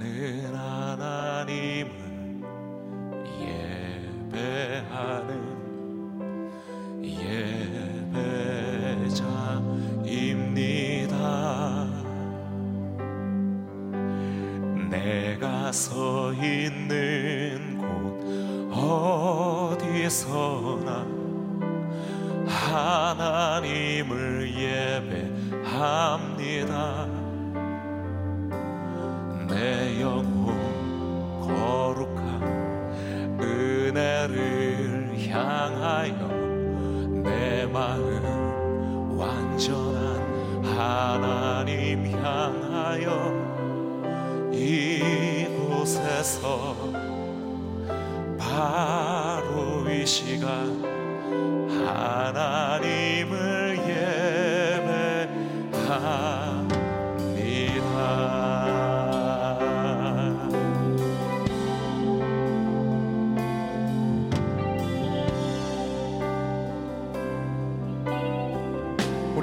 manera.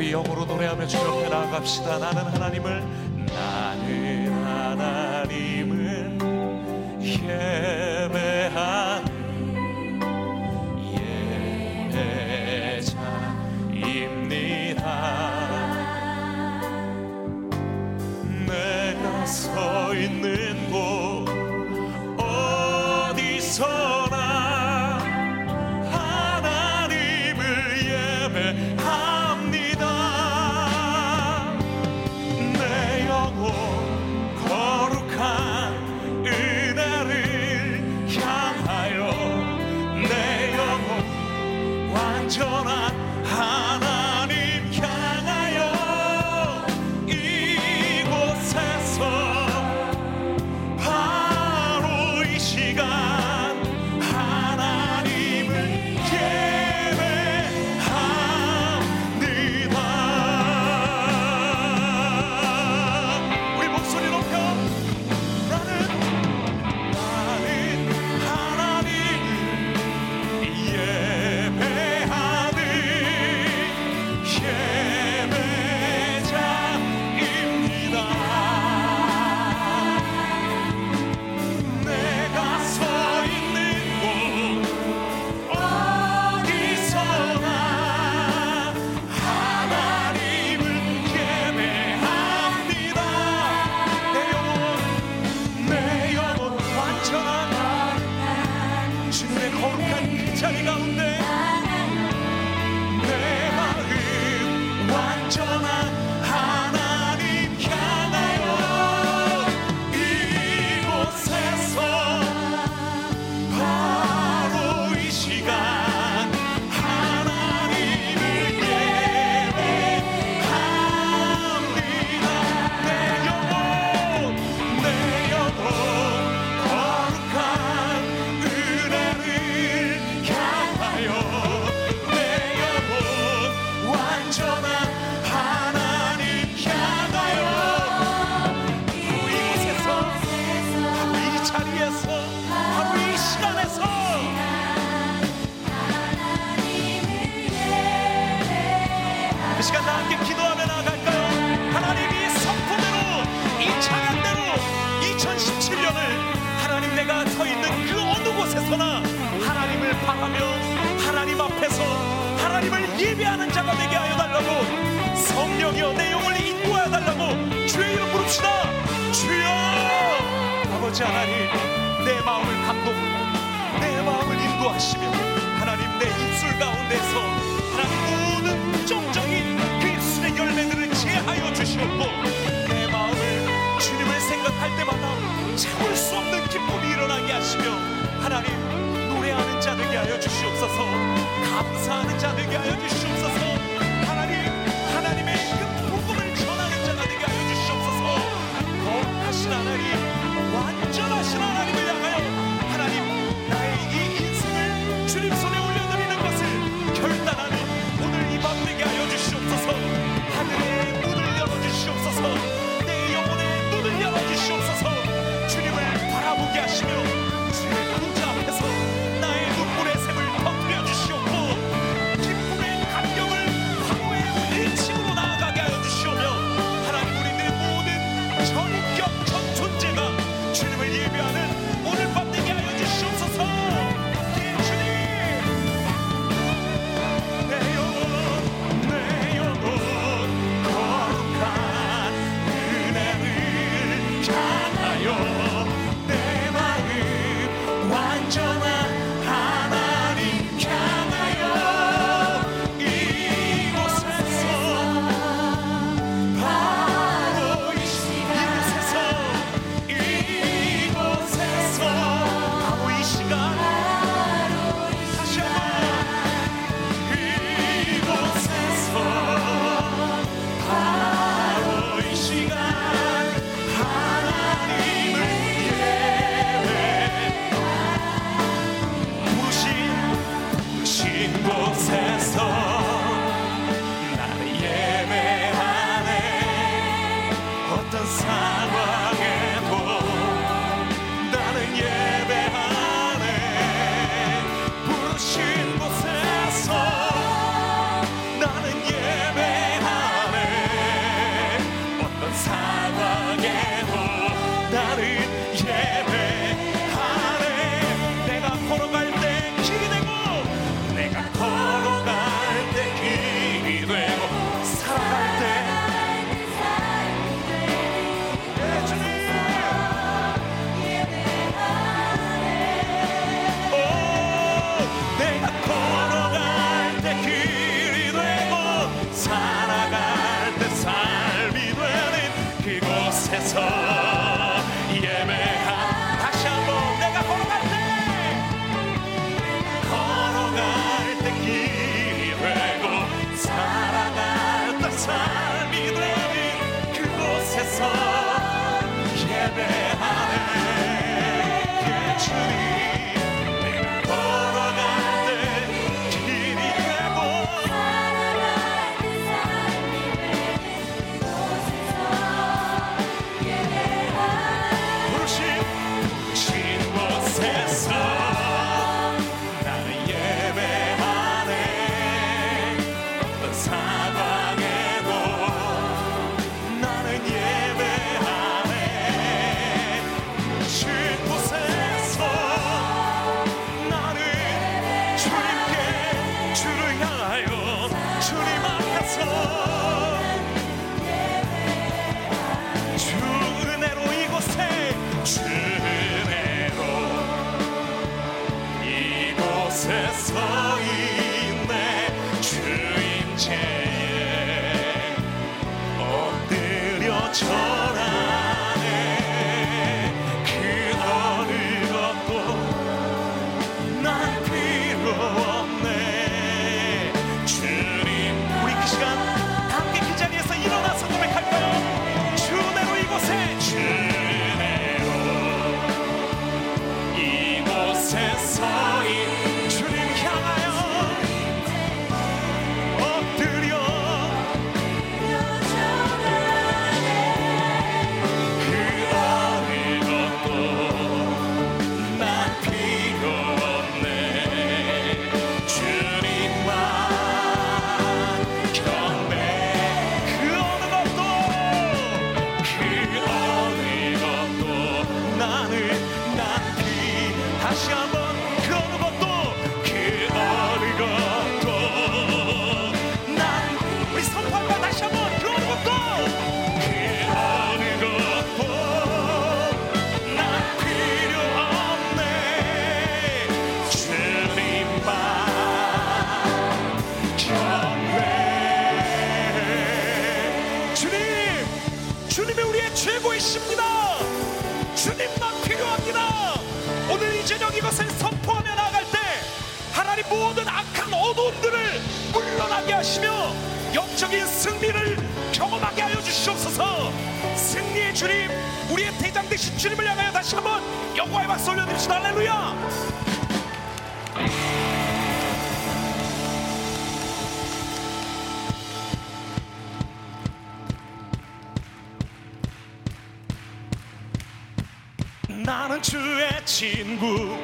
우리 영으로 노래하며 주님께 나아갑시다. 나는 하나님을 나. Hallelujah. 반드시 주님을 향하여 다시 한번 영광의 박수 올려드립시다. 할렐루야! 나는 주의 친구.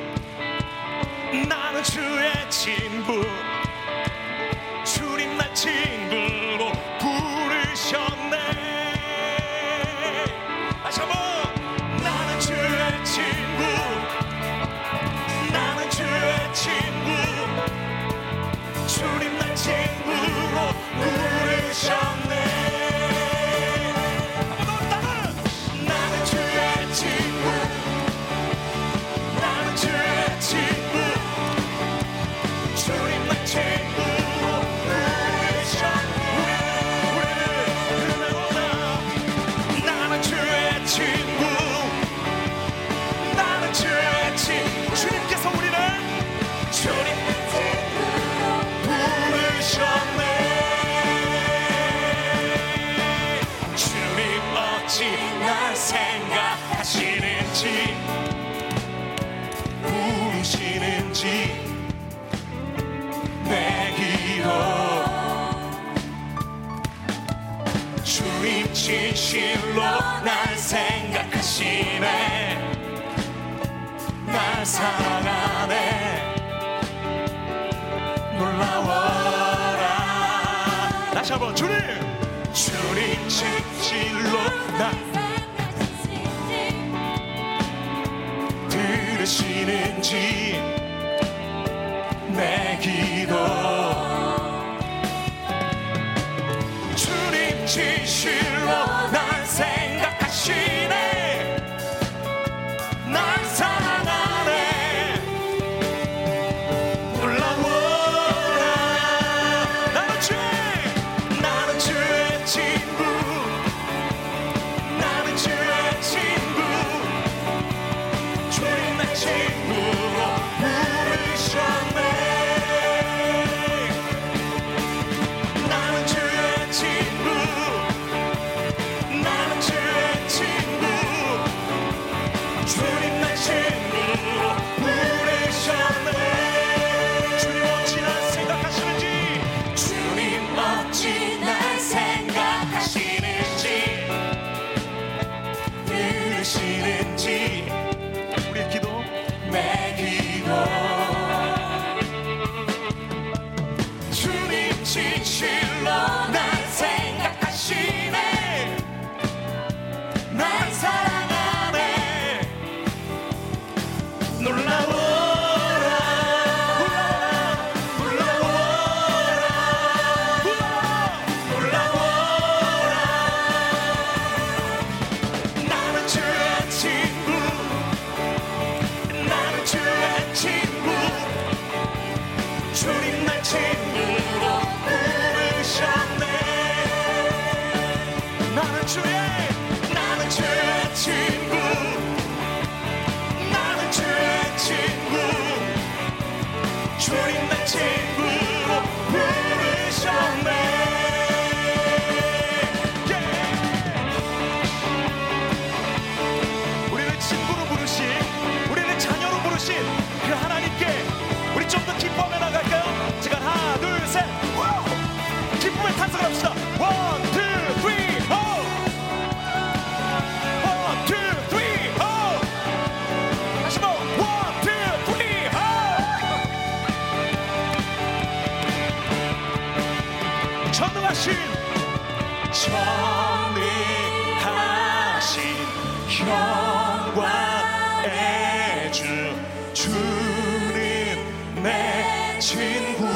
나는 주의 친구. 진실로 나 들으시는지 내 기도. 주님 진실 영광의 주 주님 내 친구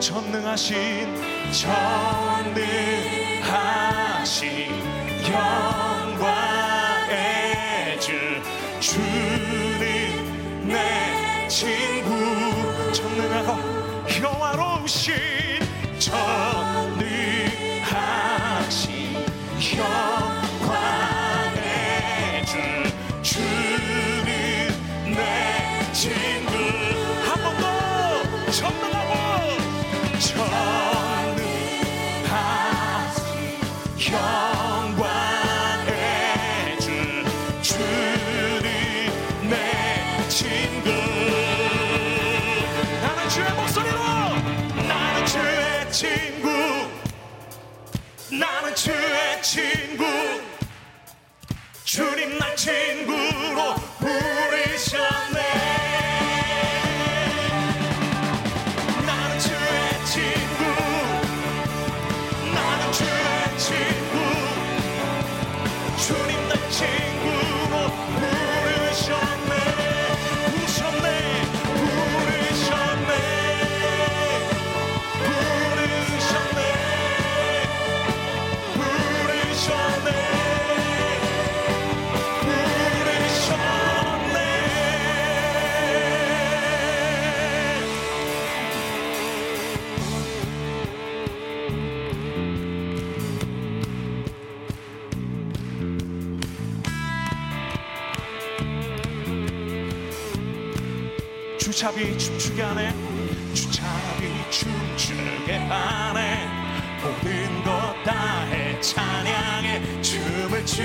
전능하신 전능하신 영광의 주 주님 내 친구 전능하고 효화로우신 전능하신 영 친구. 시간에 주차비 춤추게 하네 모든 것 다해 찬양에 춤을 추며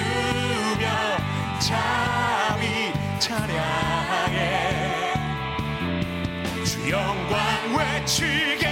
잠이 찬양에 주 영광 외치기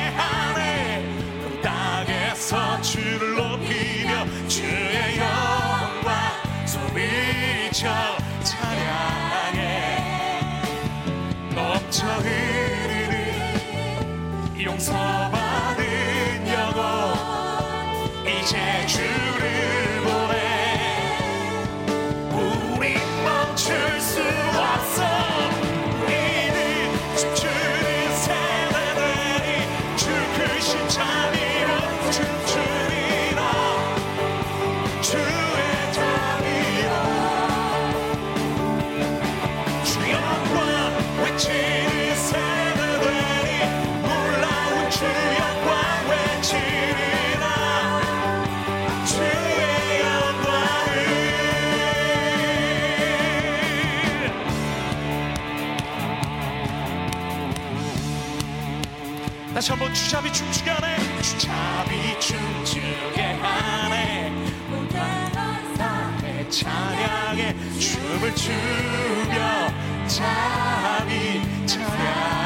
시간에 자비춤추게 하네 모자란 사회 찬양에 춤을 추며 차비 찬양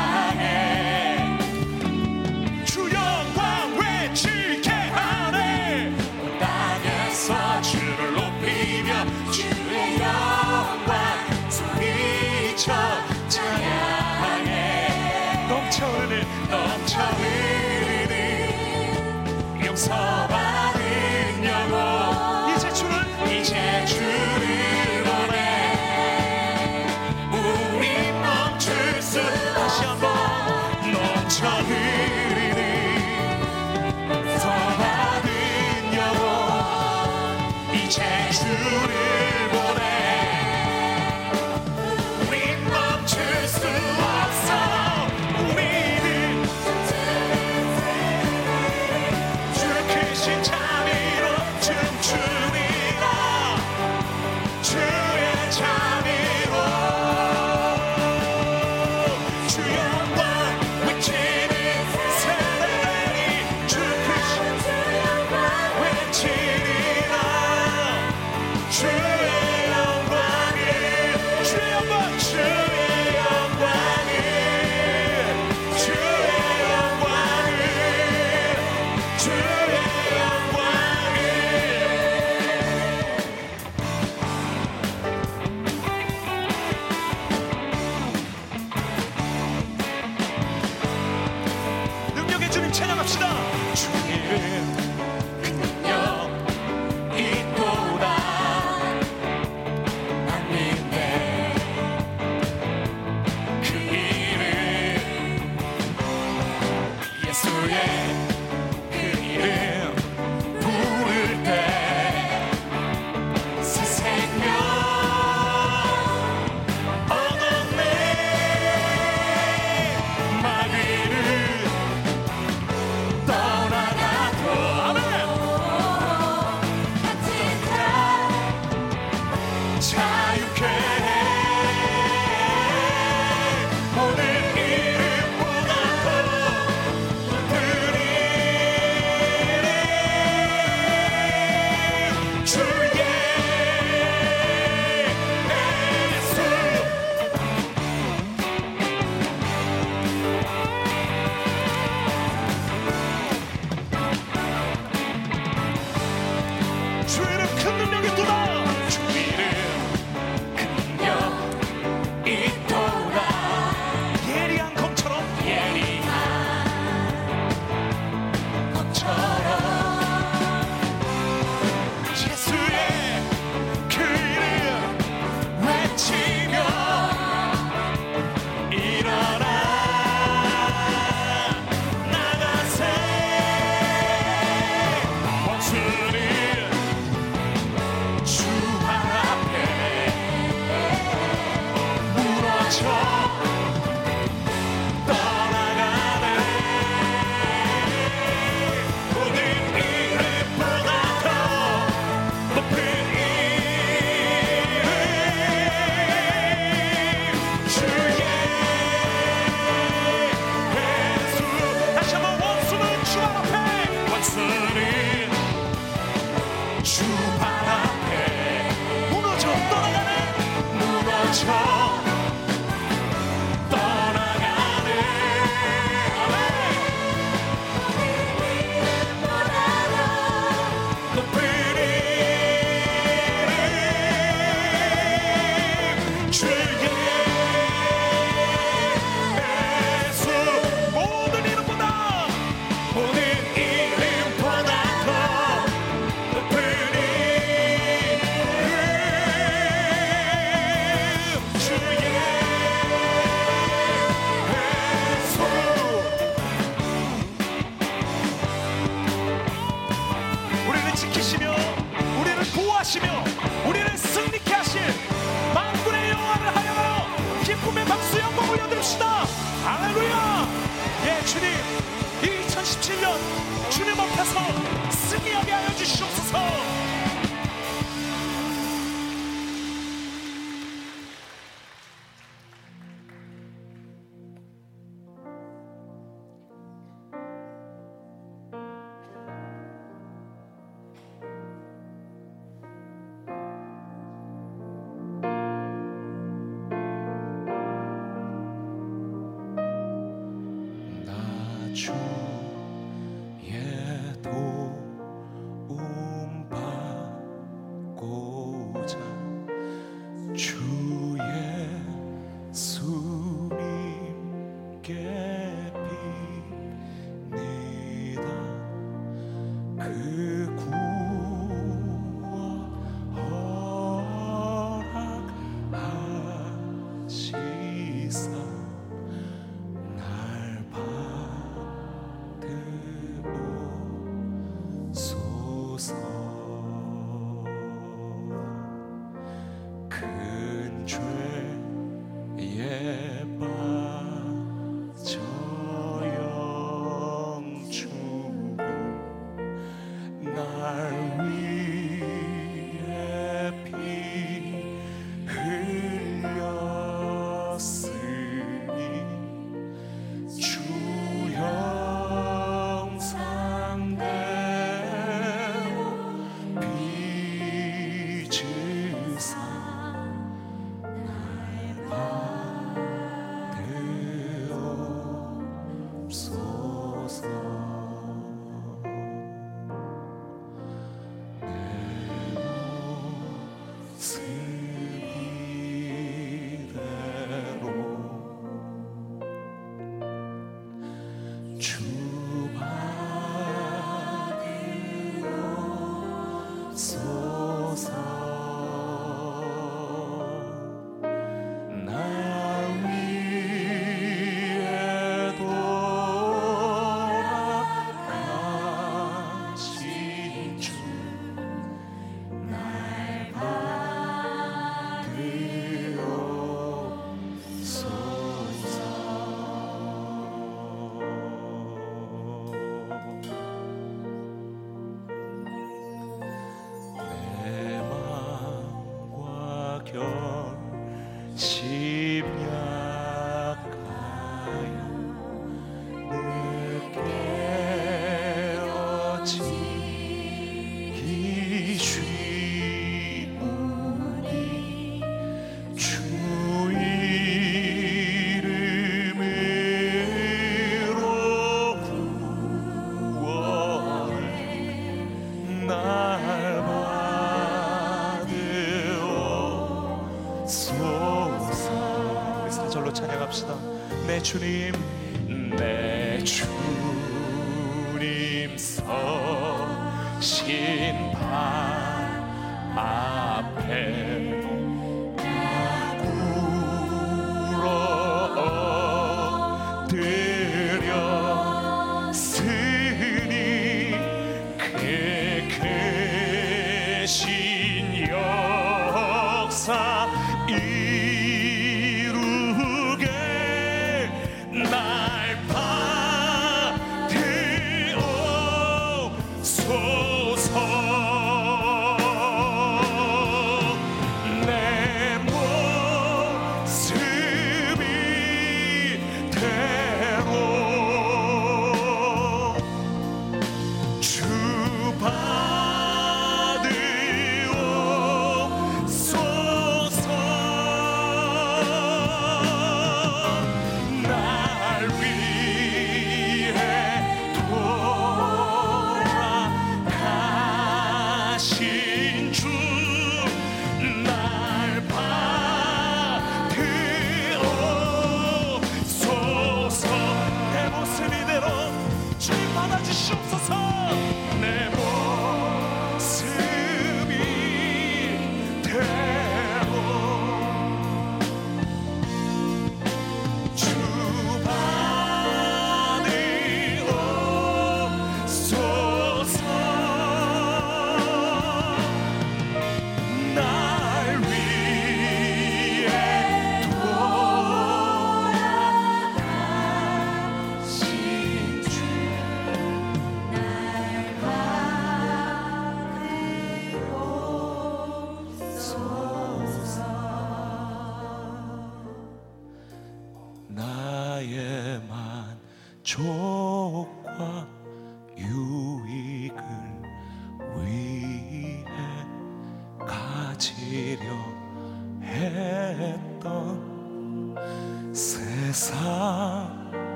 주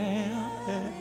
yeah.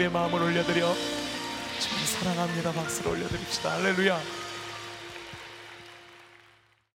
우리의 마음을 올려드려 참 사랑합니다. 박수를 올려드립시다. 할렐루야.